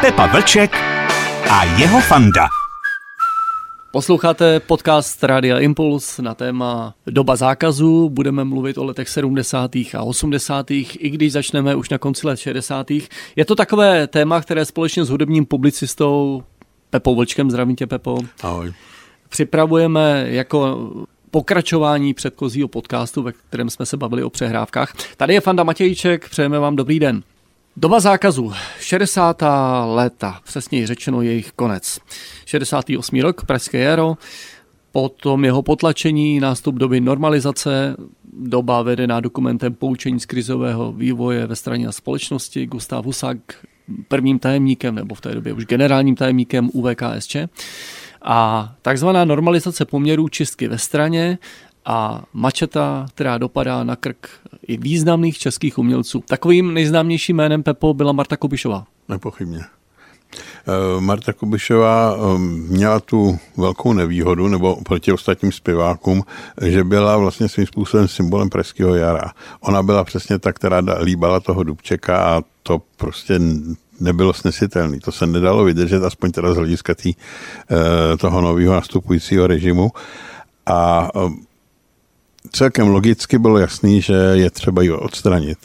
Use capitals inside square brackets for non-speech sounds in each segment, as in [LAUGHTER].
Pepa Vlček a jeho fanda. Posloucháte podcast Rádia Impuls na téma doba zákazu. Budeme mluvit o letech 70. a 80. i když začneme už na konci let 60. Je to takové téma, které společně s hudebním publicistou Pepou Vlčkem, zdravím tě Pepo, Ahoj. připravujeme jako pokračování předchozího podcastu, ve kterém jsme se bavili o přehrávkách. Tady je Fanda Matějček, přejeme vám dobrý den. Doba zákazu, 60. léta, přesněji řečeno jejich konec. 68. rok, Pražské jaro, potom jeho potlačení, nástup doby normalizace, doba vedená dokumentem poučení z krizového vývoje ve straně a společnosti, Gustav Husák prvním tajemníkem, nebo v té době už generálním tajemníkem UVKSČ. A takzvaná normalizace poměrů čistky ve straně a mačeta, která dopadá na krk i významných českých umělců. Takovým nejznámějším jménem Pepo byla Marta Kubišová. Nepochybně. Eh, Marta Kubišová eh, měla tu velkou nevýhodu, nebo proti ostatním zpěvákům, že byla vlastně svým způsobem symbolem pražského jara. Ona byla přesně ta, která líbala toho Dubčeka a to prostě nebylo snesitelné. To se nedalo vydržet, aspoň teda z hlediska tý, eh, toho nového nastupujícího režimu. A celkem logicky bylo jasný, že je třeba ji odstranit.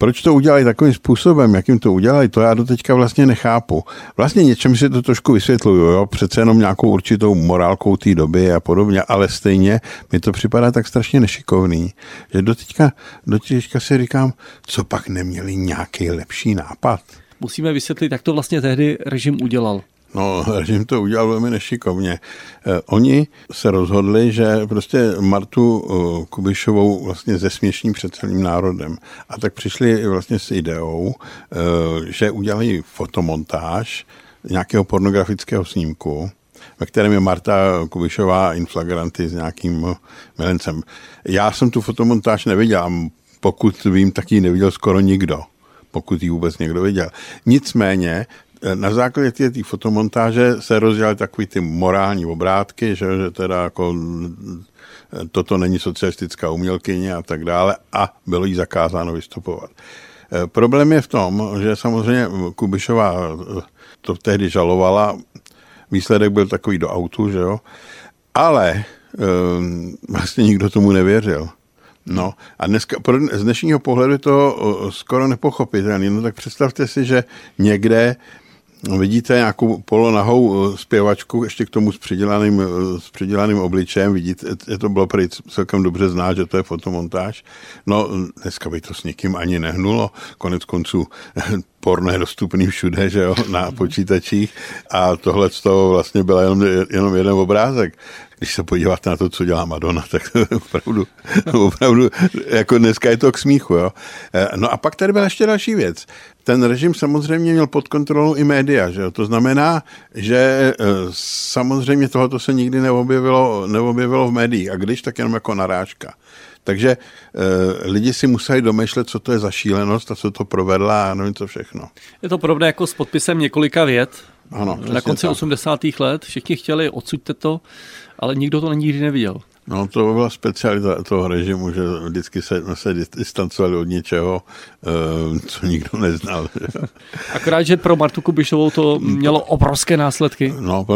Proč to udělali takovým způsobem, jakým to udělali, to já do teďka vlastně nechápu. Vlastně něčem si to trošku vysvětluju, jo? přece jenom nějakou určitou morálkou té doby a podobně, ale stejně mi to připadá tak strašně nešikovný, že do teďka, do teďka si říkám, co pak neměli nějaký lepší nápad. Musíme vysvětlit, jak to vlastně tehdy režim udělal. No, [LAUGHS] režim to udělal velmi nešikovně. Eh, oni se rozhodli, že prostě Martu eh, Kubišovou vlastně zesměšní před celým národem. A tak přišli vlastně s ideou, eh, že udělají fotomontáž nějakého pornografického snímku, ve kterém je Marta Kubišová in flagranti s nějakým milencem. Já jsem tu fotomontáž neviděl, pokud vím, tak ji neviděl skoro nikdo pokud ji vůbec někdo viděl. Nicméně na základě té, fotomontáže se rozdělaly takový ty morální obrátky, že, že teda jako toto není socialistická umělkyně a tak dále a bylo jí zakázáno vystupovat. E, problém je v tom, že samozřejmě Kubišová to tehdy žalovala, výsledek byl takový do autu, že jo, ale e, vlastně nikdo tomu nevěřil. No a dneska, z dnešního pohledu je to skoro nepochopitelné. No tak představte si, že někde Vidíte nějakou polonahou eh, zpěvačku, ještě k tomu s přidělaným, eh, s přidělaným obličejem, vidíte, to bylo prý celkem dobře znát, že to je fotomontáž. No, dneska by to s nikým ani nehnulo, konec konců porno je dostupný všude, že jo, na počítačích. A tohle z toho vlastně byl jenom, jenom jeden obrázek když se podíváte na to, co dělá Madonna, tak to je opravdu, opravdu, jako dneska je to k smíchu, jo. Eh, no a pak tady byla ještě další věc. Ten režim samozřejmě měl pod kontrolou i média, že jo? To znamená, že eh, samozřejmě tohoto se nikdy neobjevilo, neobjevilo v médiích, a když, tak jenom jako narážka. Takže e, lidi si museli domýšlet, co to je za šílenost a co to provedla a nevím co všechno. Je to podobné jako s podpisem několika vět. Ano, Na konci tak. 80. let všichni chtěli odsuďte to, ale nikdo to nikdy neviděl. No to byla specialita toho režimu, že vždycky se, se distancovali od něčeho, eh, co nikdo neznal. [LAUGHS] Akorát, že pro Martu Kubišovou to mělo obrovské následky. No,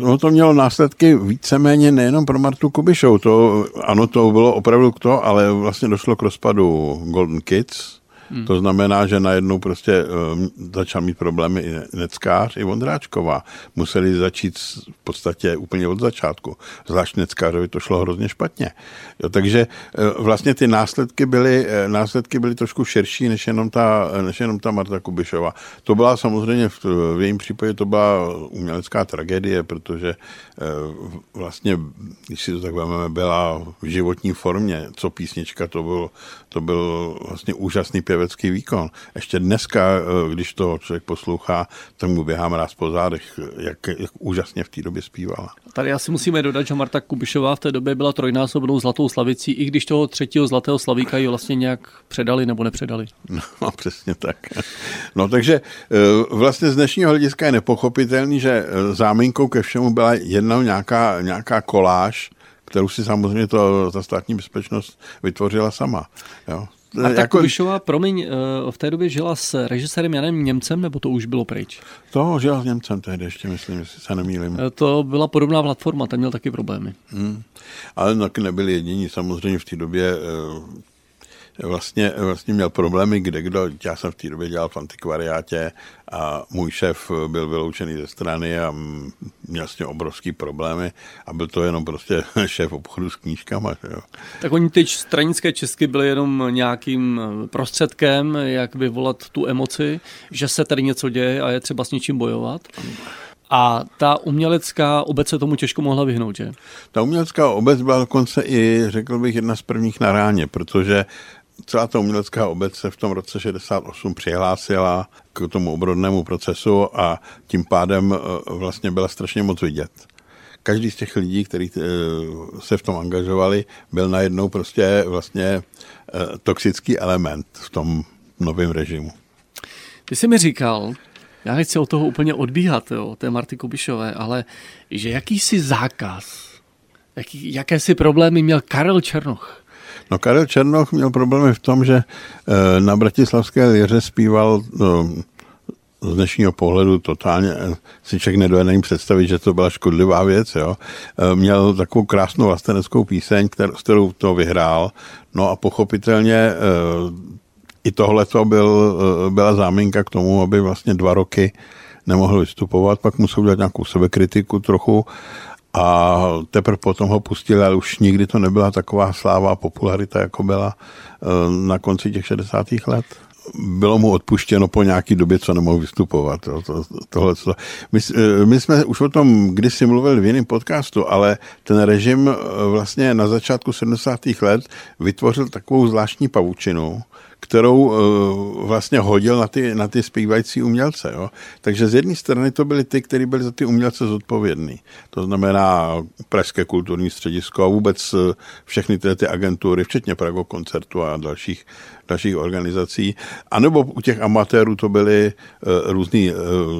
no to mělo následky víceméně nejenom pro Martu Kubišovou. To, ano, to bylo opravdu to, ale vlastně došlo k rozpadu Golden Kids, Hmm. To znamená, že najednou prostě um, začal mít problémy i Neckář, i Vondráčková. Museli začít v podstatě úplně od začátku. Zvlášť Neckářovi to šlo hrozně špatně. Jo, takže uh, vlastně ty následky byly, uh, následky byly trošku širší, než jenom, ta, než jenom ta Marta Kubišová. To byla samozřejmě v, v jejím případě to byla umělecká tragédie, protože uh, vlastně, když si to tak vezmeme, byla v životní formě. Co písnička, to byl, to byl vlastně úžasný pěvec pěvecký výkon. Ještě dneska, eh, když to člověk poslouchá, tak mu běhá mráz po zádech, jak, jak úžasně v té době zpívala. Tady asi musíme dodat, že Marta Kubišová v té době byla trojnásobnou zlatou slavicí, i když toho třetího zlatého slavíka ji vlastně nějak předali nebo nepředali. [LAUGHS] No, přesně tak. No takže eh, vlastně z dnešního hlediska je nepochopitelný, že eh, záminkou ke všemu byla jedna nějaká, nějaká koláž, kterou si samozřejmě to, ta státní bezpečnost vytvořila sama. Jo. A jako... Kubišová, promiň, eh, v té době žila s režisérem Janem Němcem, nebo to už bylo pryč? To žila s Němcem tehdy ještě, myslím, jestli se nemýlím. Eh, to byla podobná platforma, ten měl taky problémy. Hmm. Ale nebyli jediní, samozřejmě v té době vlastně, vlastně měl problémy kde kdo. Já jsem v té době dělal v antikvariátě a můj šéf byl vyloučený ze strany a měl s tím obrovský problémy a byl to jenom prostě [LAUGHS] šéf obchodu s knížkama. Jo. Tak oni ty stranické česky byly jenom nějakým prostředkem, jak vyvolat tu emoci, že se tady něco děje a je třeba s něčím bojovat. A ta umělecká obec se tomu těžko mohla vyhnout, že? Ta umělecká obec byla dokonce i, řekl bych, jedna z prvních na ráně, protože celá ta umělecká obec se v tom roce 68 přihlásila k tomu obrodnému procesu a tím pádem eh, vlastně byla strašně moc vidět. Každý z těch lidí, kteří eh, se v tom angažovali, byl najednou prostě vlastně eh, toxický element v tom novém režimu. Ty jsi mi říkal, já nechci od toho úplně odbíhat, jo, té Marty Kubišové, ale že jakýsi zákaz, jaký, jaké si problémy měl Karel Černoch No Karel Černoch měl problémy v tom, že eh, na Bratislavské liře zpíval no, z dnešního pohledu totálně eh, si člověk nedojde představit, že to byla škodlivá věc. Jo. Měl takovou krásnou vlasteneckou píseň, kterou, s kterou to vyhrál. No a pochopitelně i tohle to byl, byla záminka k tomu, aby vlastně dva roky nemohl vystupovat, pak musel udělat nějakou sebekritiku trochu a teprve potom ho pustili, ale už nikdy to nebyla taková sláva a popularita, jako byla eh, na konci těch 60. let bylo mu odpuštěno po nějaký době, co nemohl vystupovat. To, to, tohle, to. My, eh, my jsme už o tom kdysi mluvili v jiném podcastu, ale ten režim eh, vlastně na začátku 70. let vytvořil takovou zvláštní pavučinu, kterou uh, vlastně hodil na ty, na ty zpívající umělce. Jo? Takže z jedné strany to byly ty, kteří byli za ty umělce zodpovědní. To znamená Pražské kulturní středisko a vůbec uh, všechny ty, ty agentury, včetně Prago koncertu a dalších, dalších organizací. A nebo u těch amatérů to byly uh, různý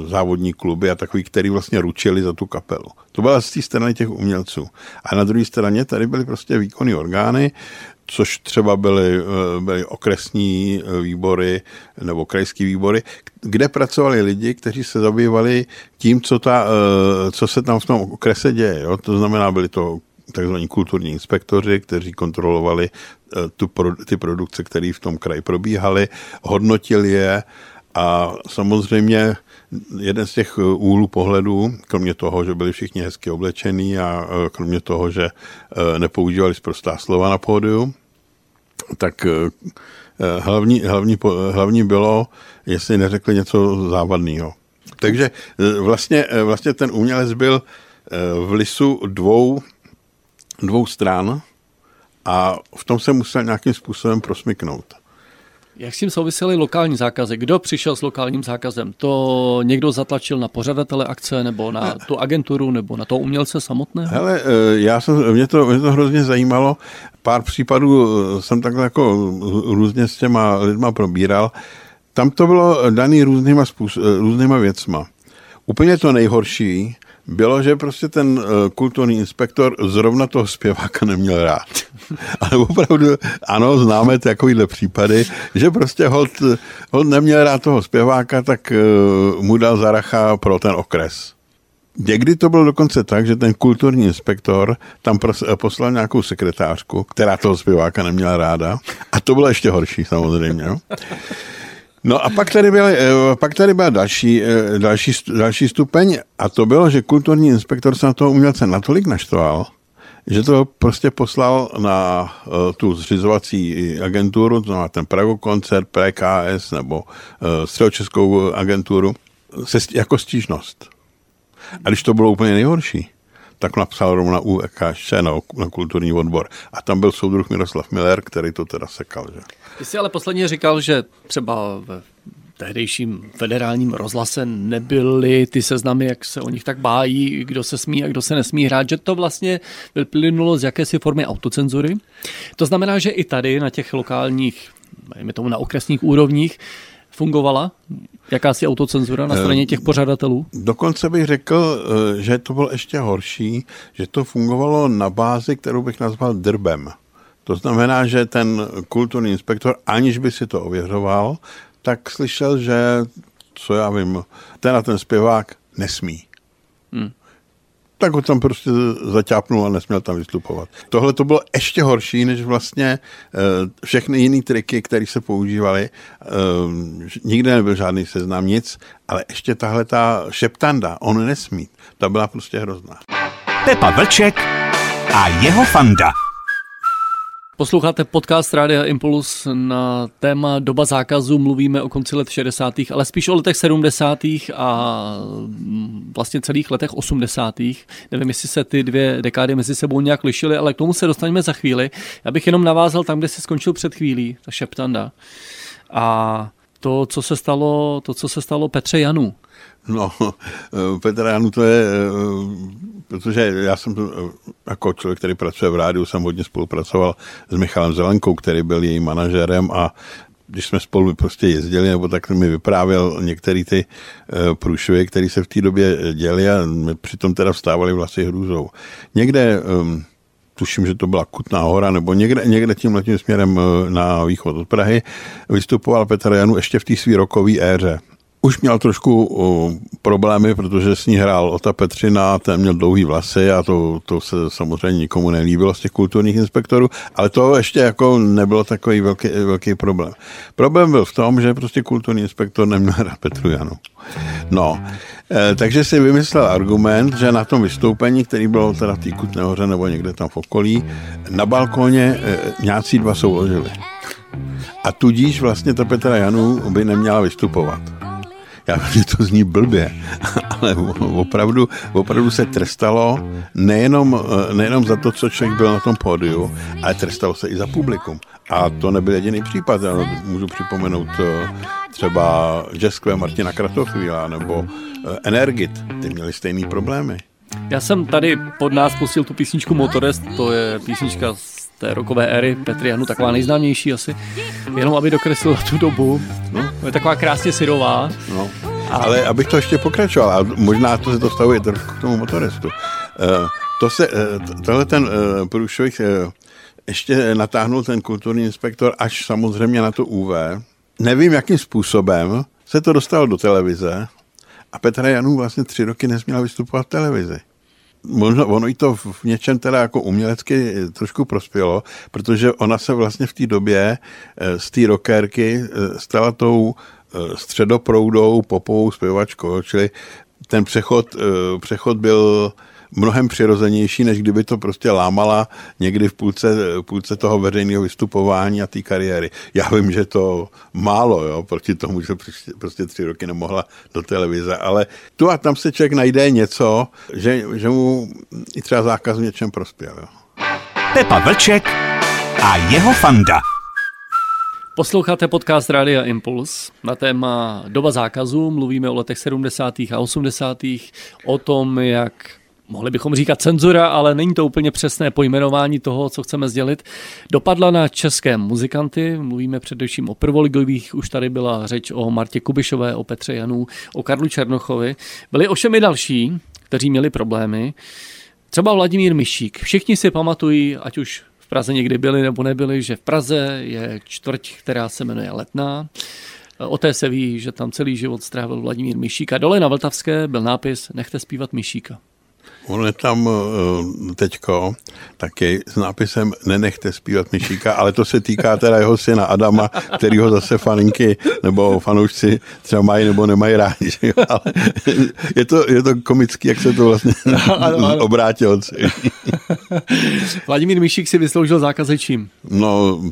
závodní kluby a takový, který vlastně ručili za tu kapelu. To byla z té strany těch umělců. A na druhé straně tady byly prostě výkonné orgány, což třeba byly, eh, byly okresní eh, výbory nebo krajské výbory, kde pracovali lidi, kteří se zabývali tím, co, ta, eh, co se tam v tom okrese děje. Jo? To znamená, byli to takzvaní kulturní inspektoři, kteří kontrolovali tu, ty produkce, které v tom kraji probíhaly, hodnotili je a samozřejmě jeden z těch úhlů pohledu, kromě toho, že byli všichni hezky oblečení a kromě toho, že nepoužívali zprostá slova na pódiu, tak eh, eh, hlavní, hlavní, hlavní bylo, jestli neřekli něco závadného. Takže eh, vlastně, vlastně ten umělec byl v lisu dvou, dvou stran a v tom se musel nějakým způsobem prosmyknout. Jak s tím souvisely lokální zákazy? Kdo přišel s lokálním zákazem? To někdo zatlačil na pořadatele akce, nebo na tu agenturu, nebo na to umělce samotného? Hele, já jsem, mě to, mě to hrozně zajímalo pár případů eh, jsem takhle jako různě s těma lidma probíral. Tam to bylo daný různýma, způsob, eh, různýma věcma. Úplně to nejhorší bylo, že prostě ten eh, kulturní inspektor zrovna toho zpěváka neměl rád. [LAUGHS] Ale opravdu, ano, známe takovýhle případy, že prostě hold, hold neměl rád toho zpěváka, tak mu dal zaracha pro ten okres. Někdy to bylo dokonce tak, že ten kulturní inspektor tam poslal nějakou sekretářku, která toho zpěváka neměla ráda. A to bylo ještě horší samozřejmě. No, no a pak tady byl, eh, pak tady byl další, eh, další, další stupeň a to bylo, že kulturní inspektor se na toho umělce natolik naštval, že to prostě poslal na uh, tu zřizovací agenturu, to znamená ten Prago koncert, PKS nebo středočeskou agenturu, se, jako stížnost. A když to bylo úplně nejhorší, tak napsal rovna UKŠ na, na kulturní odbor. A tam byl soudruh Miroslav Miller, který to teda sekal. Že? Ty jsi ale posledně říkal, že třeba v tehdejším federálním rozhlase nebyly ty seznamy, jak se o nich tak bájí, kdo se smí a kdo se nesmí hrát, že to vlastně vyplynulo z jakési formy autocenzury. To znamená, že i tady na těch lokálních, dejme tomu na okresních úrovních, fungovala jakási autocenzura na straně těch pořadatelů? Dokonce bych řekl, eh, že to bylo ještě horší, že to fungovalo na bázi, kterou bych nazval drbem. To znamená, že ten kulturní inspektor, aniž by si to ověřoval, tak slyšel, že, co já vím, ten a ten zpěvák nesmí. Hmm. Tak ho tam prostě zaťápnul a nesměl tam vystupovat. Tohle to bylo ještě horší, než vlastně uh, všechny jiné triky, které se používaly. Uh, nikde nebyl žádný seznam, nic, ale ještě tahle ta šeptanda, on nesmí, ta byla prostě hrozná. Pepa Vlček a jeho fanda. Posloucháte podcast Rádia Impuls na téma doba zákazu. Mluvíme o konci let 60. ale spíš o letech 70. a vlastně celých letech 80. Nevím, jestli se ty dvě dekády mezi sebou nějak lišily, ale k tomu se dostaneme za chvíli. Já bych jenom navázal tam, kde jsi skončil před chvílí, ta šeptanda. A to, co se stalo, to, co se stalo Petře Janu. No, Petra Janu to je, protože já jsem jako člověk, který pracuje v rádiu, jsem hodně spolupracoval s Michalem Zelenkou, který byl jejím manažerem a když jsme spolu prostě jezdili, nebo tak mi vyprávěl některé ty průšvy, které se v té době děly a přitom teda vstávali vlasy hrůzou. Někde um, tuším, že to byla Kutná hora, nebo někde, někde tím letím směrem na východ od Prahy, vystupoval Petr Janu ještě v té svý rokové éře. Už měl trošku uh, problémy, protože s ní hrál Ota Petřina, ten měl dlouhý vlasy a to, to se samozřejmě nikomu nelíbilo z těch kulturních inspektorů, ale to ještě jako nebylo takový velký, velký problém. Problém byl v tom, že prostě kulturní inspektor neměl rád Petru Janu. No, e, takže si vymyslel argument, že na tom vystoupení, který bylo teda v té Kutné hoře nebo někde tam v okolí, na balkóně e, nějací dva souložili. A tudíž vlastně ta Petra Janu by neměla vystupovat já vím, že to zní blbě, [LAUGHS] ale opravdu, opravdu se trestalo nejenom, eh, nejenom za to, co člověk byl na tom pódiu, ale trestalo se i za publikum. A to nebyl jediný případ. Já můžu připomenout eh, třeba jazzkové Martina Kratochvíla nebo eh, Energit. Ty měli stejný problémy. Já jsem tady pod nás pustil tu písničku Motorest, to je písnička z té rokové éry Petry Janu, taková nejznámější asi, jenom aby dokreslil tu dobu. No. Je taková krásně syrová. No. Ale abych to ještě pokračoval, a možná to se dostavuje trošku k tomu motorestu. Uh, to se, uh, tohle ten uh, průšvih ještě natáhnul ten kulturní inspektor až samozřejmě na to UV. Nevím, jakým způsobem se to dostalo do televize a Petra Janů vlastně tři roky nesměla vystupovat v televizi možná ono i to v něčem teda jako umělecky trošku prospělo, protože ona se vlastně v té době eh, z té rockérky eh, stala tou eh, středoproudou popovou zpěvačkou, čili ten přechod, přechod byl mnohem přirozenější, než kdyby to prostě lámala někdy v půlce, půlce toho veřejného vystupování a té kariéry. Já vím, že to málo, jo, proti tomu, že prostě, prostě tři roky nemohla do televize, ale tu a tam se člověk najde něco, že, že mu i třeba zákaz v něčem prospěl. Jo. Pepa Vlček a jeho fanda. Posloucháte podcast Rádia Impuls na téma doba zákazu. Mluvíme o letech 70. a 80. o tom, jak mohli bychom říkat cenzura, ale není to úplně přesné pojmenování toho, co chceme sdělit, dopadla na české muzikanty. Mluvíme především o prvoligových, už tady byla řeč o Martě Kubišové, o Petře Janu, o Karlu Černochovi. Byli ovšem i další, kteří měli problémy. Třeba Vladimír Myšík. Všichni si pamatují, ať už v Praze někdy byli nebo nebyli, že v Praze je čtvrť, která se jmenuje Letná. O té se ví, že tam celý život strávil Vladimír Myšík a dole na Vltavské byl nápis Nechte zpívat Myšíka. On je tam uh, teďko taky s nápisem Nenechte zpívat Myšíka, ale to se týká teda jeho syna Adama, který ho zase faninky nebo fanoušci třeba mají nebo nemají rádi. Že? Ale je to, je to komický, jak se to vlastně [LAUGHS] ano, ano. obrátilo. Vladimír Myšík si vysloužil zákaz čím? No,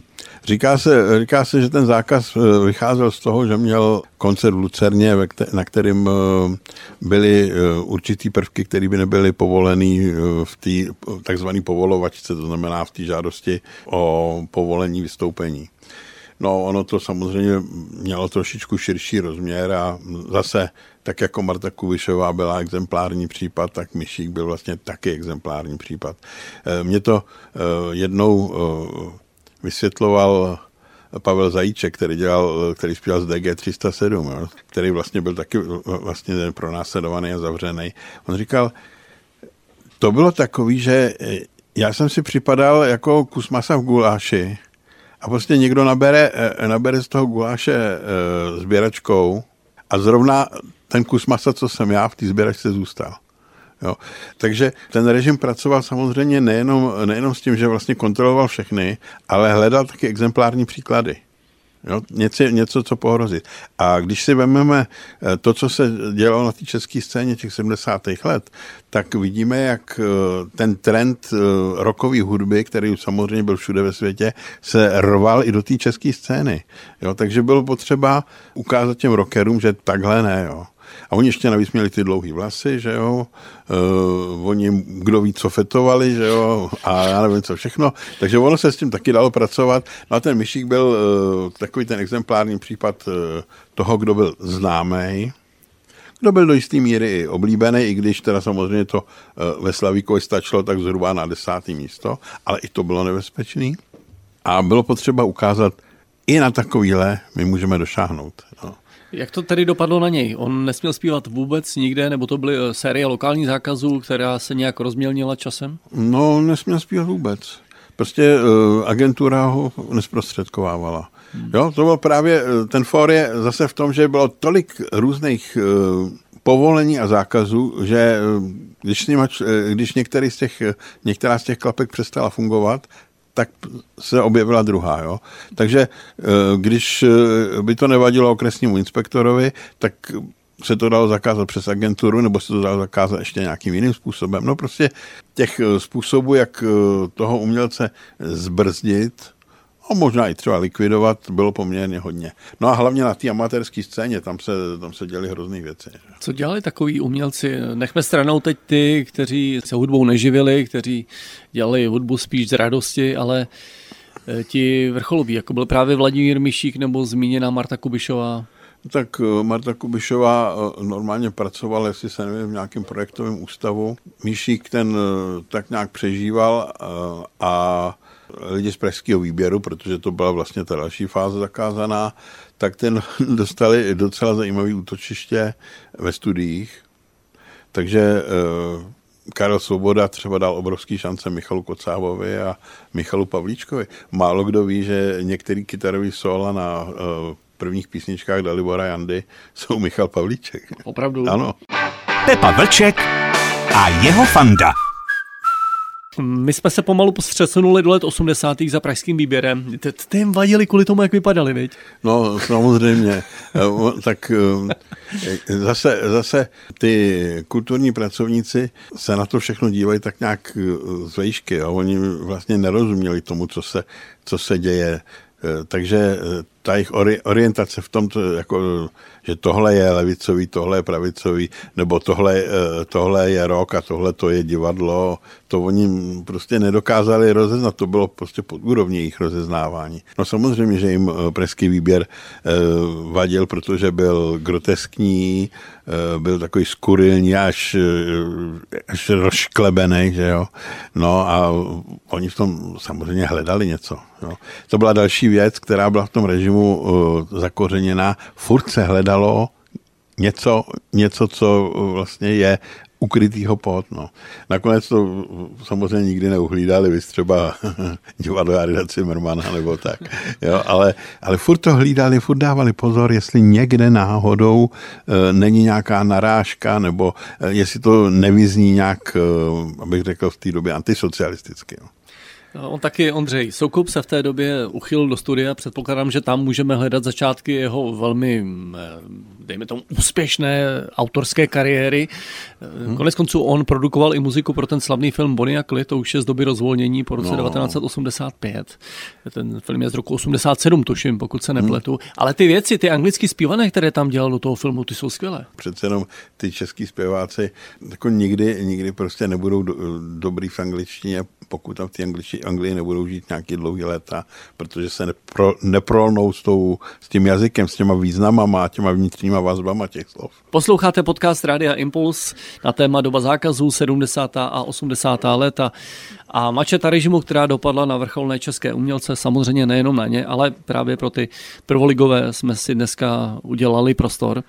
Říká se, říká se, že ten zákaz eh, vycházel z toho, že měl koncert v Lucerně, na kterým eh, byly eh, určitý prvky, které by nebyly povolený v té takzvané povolovačce, to znamená v té žádosti o povolení vystoupení. No, ono to samozřejmě mělo trošičku širší rozměr a zase, tak jako Marta Kuvišová byla exemplární případ, tak Myšík byl vlastně taky exemplární případ. Mě to jednou vysvětloval Pavel Zajíček, který, dělal, který zpíval z DG 307, jo, který vlastně byl taky vlastně pronásledovaný a zavřený. On říkal, to bylo takový, že Já jsem si připadal jako kus masa v guláši a prostě někdo nabere, eh, nabere z toho guláše e, sběračkou a zrovna ten kus masa, co jsem já, v té sběračce zůstal. Jo. Takže ten režim pracoval samozřejmě nejenom, nejenom s tím, že vlastně kontroloval všechny, ale hledal taky exemplární příklady. Jo, něco, něco, co pohrozit. A když si vezmeme eh, to, co se dělalo na té české scéně těch 70. let, tak vidíme, jak eh, ten trend eh, rokové hudby, který samozřejmě byl všude ve světě, se rval i do té české scény. Jo, takže bylo potřeba ukázat těm rockerům, že takhle ne. Jo. A oni ještě navíc měli ty dlouhé vlasy, že jo, uh, oni kdo ví, co fetovali, že jo, a já nevím, co všechno. Takže ono se s tím taky dalo pracovat. No a ten myšík byl uh, takový ten exemplární případ uh, toho, kdo byl známý, kdo byl do jisté míry i oblíbený, i když teda samozřejmě to ve Slavíkovi stačilo tak zhruba na desátý místo, ale i to bylo nebezpečný. A bylo potřeba ukázat, i na takovýhle my můžeme došáhnout. No. Jak to tedy dopadlo na něj? On nesměl zpívat vůbec nikde, nebo to byly eh, série lokální zákazů, která se nějak rozmělnila časem? No, nesměl zpívat vůbec. Prostě uh, agentura ho nesprostředkovávala. Hmm. Jo, to byl právě, eh, ten for je zase v tom, že bylo tolik různých uh, povolení a zákazů, že když, nima, když některý z těch, některá z těch klapek přestala fungovat, tak se objevila druhá. Jo? Takže eh, když eh, by to nevadilo okresnímu inspektorovi, tak se to dalo zakázat přes agenturu, nebo se to dalo zakázat ještě nějakým jiným způsobem. No prostě těch eh, způsobů, jak toho umělce zbrzdit, a možná i třeba likvidovat, bylo poměrně hodně. No a hlavně na té amatérské scéně, tam se, tam se děly hrozný věci. Co dělali takový umělci? Nechme stranou teď ty, kteří se hudbou neživili, kteří dělali hudbu spíš z radosti, ale eh, ti vrcholoví, jako byl právě Vladimír Mišík nebo zmíněná Marta Kubišová. Tak eh, Marta Kubišová eh, normálně pracovala, jestli se nevím, v nějakém projektovém ústavu. Míšík ten tak nějak přežíval a lidi z pražského výběru, protože to byla vlastně ta další fáze zakázaná, tak ten [LAUGHS] dostali docela zajímavý útočiště ve studiích. Takže eh, Karel Svoboda třeba dal obrovský šance Michalu Kocávovi a Michalu Pavlíčkovi. Málo kdo ví, že některý kytarový sola na prvních písničkách Dalibora Jandy jsou Michal Pavlíček. Opravdu? Ano. Pepa Vlček a jeho fanda. My jsme se pomalu přesunuli do let 80. za pražským výběrem. Ty jim vadili kvůli tomu, jak vypadali, viď? No, samozřejmě. Eh, tak eh, zase, zase ty kulturní pracovníci se na to všechno dívají tak nějak eh, z vejšky. A oni vlastně nerozuměli tomu, co se, co se děje. Takže ta jejich orientace v tom, jako, že tohle je levicový, tohle je pravicový, nebo tohle, eh, tohle je rok a tohle to je divadlo, to oni prostě nedokázali rozeznat, to bylo prostě pod úrovní jejich rozeznávání. No samozřejmě, že jim eh, preský výběr eh, vadil, protože byl groteskní, byl takový skurilní, až, až rozšklebený, že jo. No a oni v tom samozřejmě hledali něco. Jo. To byla další věc, která byla v tom režimu režimu uh, zakořeněná, furt se hledalo něco, něco, co vlastně je ukrytýho pot. No. Nakonec to samozřejmě nikdy neuhlídali, vy třeba [LAUGHS] divadlo Jarida Cimmermana nebo tak. Jo, ale, ale furt to hlídali, furt dávali pozor, jestli někde náhodou e, není nějaká narážka, nebo e, jestli to nevyzní nějak, e, abych řekl v té době, antisocialisticky. Jo. On taky, Ondřej, Soukup se v té době uchyl do studia, předpokládám, že tam můžeme hledat začátky jeho velmi, eh, dejme tomu, úspěšné autorské kariéry. Hmm. Konec konců on produkoval i muziku pro ten slavný film Bonnie a Clyde, to už je z doby rozvolnění po roce no. 1985. Ten film je z roku 87, tuším, pokud se nepletu. Hmm. Ale ty věci, ty anglicky zpívané, které tam dělal do toho filmu, ty jsou skvělé. Přece jenom ty český zpěváci jako nikdy, nikdy prostě nebudou do, dobrý v angličtině, pokud tam v té angličtině Anglii nebudou žít nějaký dlouhý léta, protože se nepro, neprolnou s, tou, s tím jazykem, s těma významama těma vnitřníma vazbama těch slov. Posloucháte podcast Rádia Impuls na téma doba zákazů 70. a 80. léta a mačeta režimu, která dopadla na vrcholné české umělce, samozřejmě nejenom na ně, ale právě pro ty prvoligové jsme si dneska udělali prostor.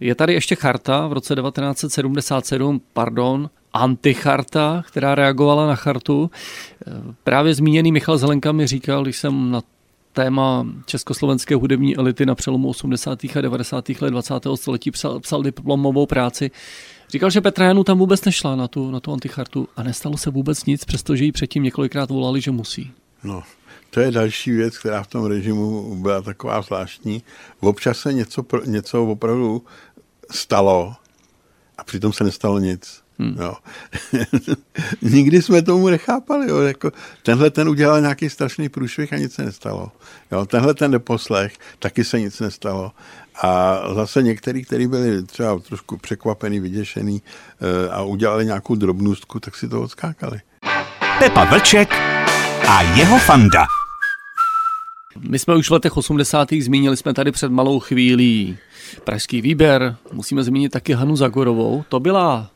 Je tady ještě charta v roce 1977, pardon, anticharta, která reagovala na chartu. Právě zmíněný Michal Zelenka mi říkal, když jsem na téma československé hudební elity na přelomu 80. a 90. let 20. století psal, psal diplomovou práci. Říkal, že Petra Janu tam vůbec nešla na tu, na tu antichartu a nestalo se vůbec nic, přestože jí předtím několikrát volali, že musí. No, to je další věc, která v tom režimu byla taková zvláštní. Občas se něco, něco opravdu stalo a přitom se nestalo nic. Hmm. Jo. [LAUGHS] Nikdy jsme tomu nechápali. Jo. Jako, tenhle ten udělal nějaký strašný průšvih a nic se nestalo. Jo. Tenhle ten neposlech, taky se nic nestalo. A zase některý, kteří byli třeba trošku překvapený, vyděšený e, a udělali nějakou drobnůstku, tak si to odskákali. Pepa Vlček a jeho fanda. My jsme už v letech 80. zmínili jsme tady před malou chvílí pražský výběr. Musíme zmínit taky Hanu Zagorovou. To byla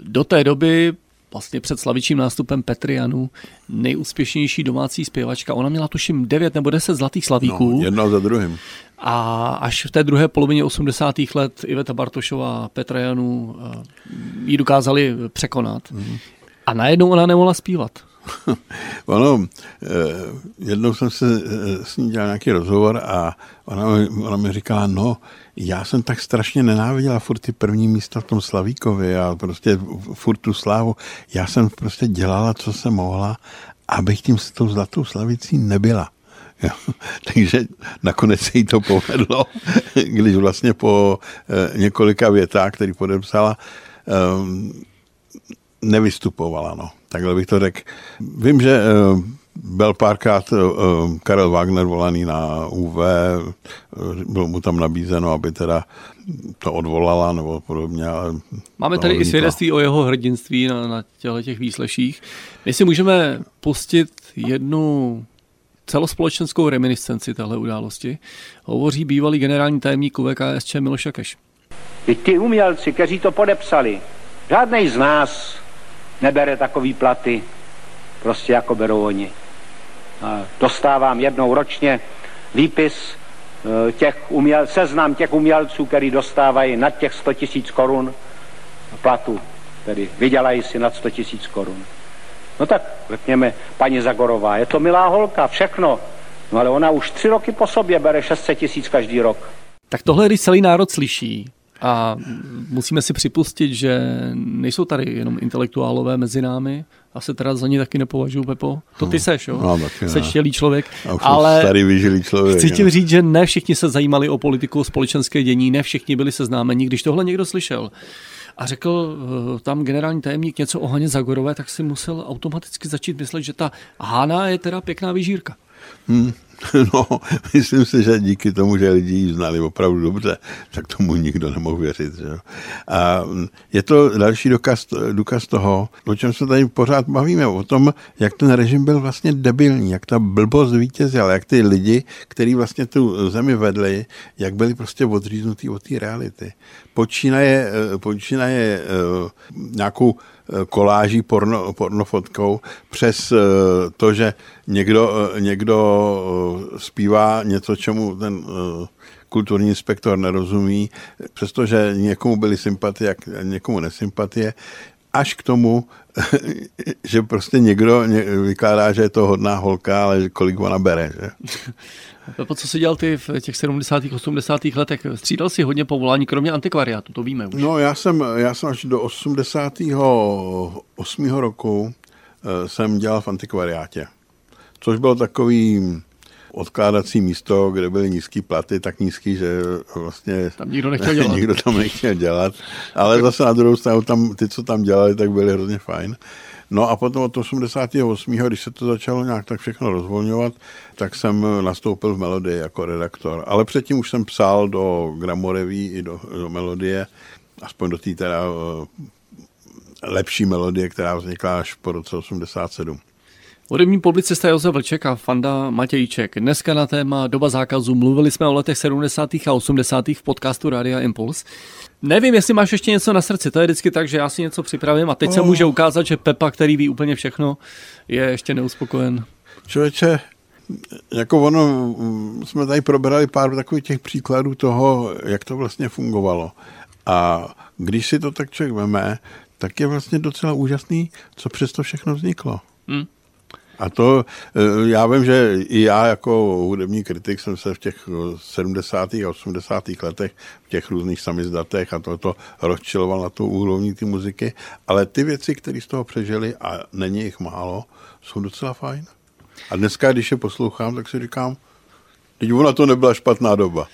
do té doby vlastně před slavičím nástupem Petrianu nejúspěšnější domácí zpěvačka. Ona měla tuším 9 nebo 10 zlatých slavíků. No, jedno za druhým. A až v té druhé polovině 80. let Iveta Bartošová, Petra Janu eh, ji dokázali překonat. Mm. A najednou ona nemohla zpívat. [LAUGHS] ono, eh, jednou jsem se eh, s ní dělal nějaký rozhovor a ona, ona mi říkala, no, já jsem tak strašně nenáviděla furt ty první místa v tom Slavíkovi a prostě furt tu slávu. Já jsem prostě dělala, co jsem mohla, abych tím s tou zlatou slavicí nebyla. [LAUGHS] Takže nakonec se jí to povedlo, [LAUGHS] když vlastně po e, několika větách, který podepsala, e, nevystupovala. No. Takhle bych to řekl. Vím, že e, byl párkrát uh, Karel Wagner volaný na UV, bylo mu tam nabízeno, aby teda to odvolala nebo podobně. Ale Máme tady i svědectví o jeho hrdinství na, na těchto těch výsleších. My si můžeme pustit jednu celospolečenskou reminiscenci téhle události. Hovoří bývalý generální tajemník VKSČ Miloš Jakeš. I ty umělci, kteří to podepsali, žádný z nás nebere takový platy, prostě jako berou oni. Dostávám jednou ročně výpis e, těch uměl, seznam těch umělců, který dostávají nad těch 100 tisíc korun platu, tedy vydělají si nad 100 tisíc korun. No tak řekněme, paní Zagorová, je to milá holka, všechno, no ale ona už tři roky po sobě bere 600 tisíc každý rok. Tak tohle, když celý národ slyší, a musíme si připustit, že nejsou tady jenom intelektuálové mezi námi, a se teda za ně taky nepovažuji, Pepo. To ty no, seš, jo? No, taky Sečtělý člověk. Ale starý vyžilý člověk. Chci ti říct, že ne všichni se zajímali o politiku, společenské dění, ne všichni byli seznámeni. Když tohle někdo slyšel a řekl eh, tam generální tajemník něco o Haně Zagorové, tak si musel automaticky začít myslet, že ta Hána je teda pěkná vyžírka. Hmm. [LAUGHS] No, myslím si, že díky tomu, že lidi ji znali opravdu dobře, tak tomu nikdo nemohl věřit. Že? A je to další důkaz, důkaz toho, o čem se tady pořád bavíme, o tom, jak ten režim byl vlastně debilní, jak ta blbost vítězila, jak ty lidi, kteří vlastně tu zemi vedli, jak byli prostě odříznutí od té reality. Počínaje, počínaje eh, nějakou koláží porno, pornofotkou přes eh, to, že někdo, eh, někdo eh, zpívá něco, čemu ten kulturní inspektor nerozumí, přestože někomu byly sympatie a někomu nesympatie, až k tomu, [LAUGHS] že prostě někdo vykládá, že je to hodná holka, ale kolik ona bere. Že? [LAUGHS] Pepo, co jsi dělal ty v těch 70. 80. letech? Střídal si hodně povolání, kromě antikvariátu, to víme už. No, já jsem, já jsem až do 88. roku eh, jsem dělal v antikvariátě, což bylo takový odkládací místo, kde byly nízké platy, tak nízký, že vlastně tam nikdo nechtěl dělat. [LAUGHS] nikdo tam nechtěl dělat. Ale zase na druhou stranu tam, ty, co tam dělali, tak byli hrozně fajn. No a potom od 88. když se to začalo nějak tak všechno rozvolňovat, tak jsem nastoupil v Melodii jako redaktor. Ale předtím už jsem psal do Gramoreví i do, do Melodie, aspoň do té teda uh, lepší melodie, která vznikla až po roce 87. Hudební publicista Josef Vlček a Fanda Matějček. Dneska na téma doba zákazu mluvili jsme o letech 70. a 80. v podcastu Radia Impuls. Nevím, jestli máš ještě něco na srdci, to je vždycky tak, že já si něco připravím a teď oh. se může ukázat, že Pepa, který ví úplně všechno, je ještě neuspokojen. Člověče, jako ono, jsme tady probrali pár takových těch příkladů toho, jak to vlastně fungovalo. A když si to tak člověk veme, tak je vlastně docela úžasný, co přes to všechno vzniklo. Hmm. A to, eh, já vím, že i já jako hudební kritik jsem se v těch 70. a 80. letech v těch různých samizdatech a toto rozčiloval na tu úrovni ty muziky, ale ty věci, které z toho přežili, a není jich málo, jsou docela fajn. A dneska, když je poslouchám, tak si říkám, teď ona to nebyla špatná doba.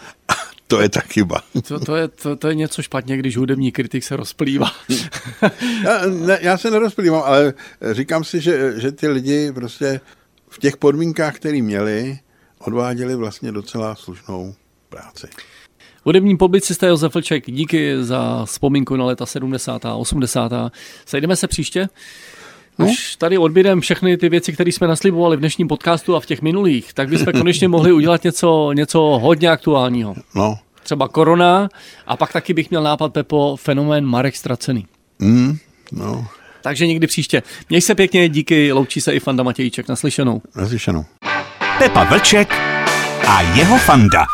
To je ta chyba. To, to, je, to, to je něco špatně, když hudební kritik se rozplývá. [LAUGHS] já, ne, já se nerozplývám, ale říkám si, že, že ty lidi prostě v těch podmínkách, které měli, odváděli vlastně docela slušnou práci. Hudební publicista Josef Vlček, díky za vzpomínku na leta 70. a 80. Sejdeme se příště? No? Až tady odbědem všechny ty věci, které jsme naslibovali v dnešním podcastu a v těch minulých, tak bychom konečně mohli udělat něco, něco hodně aktuálního. No. Třeba korona a pak taky bych měl nápad, Pepo, fenomén Marek Stracený. Mm, no. Takže někdy příště. Měj se pěkně, díky, loučí se i Fanda Matějíček. Naslyšenou. Naslyšenou. Pepa Vlček a jeho Fanda.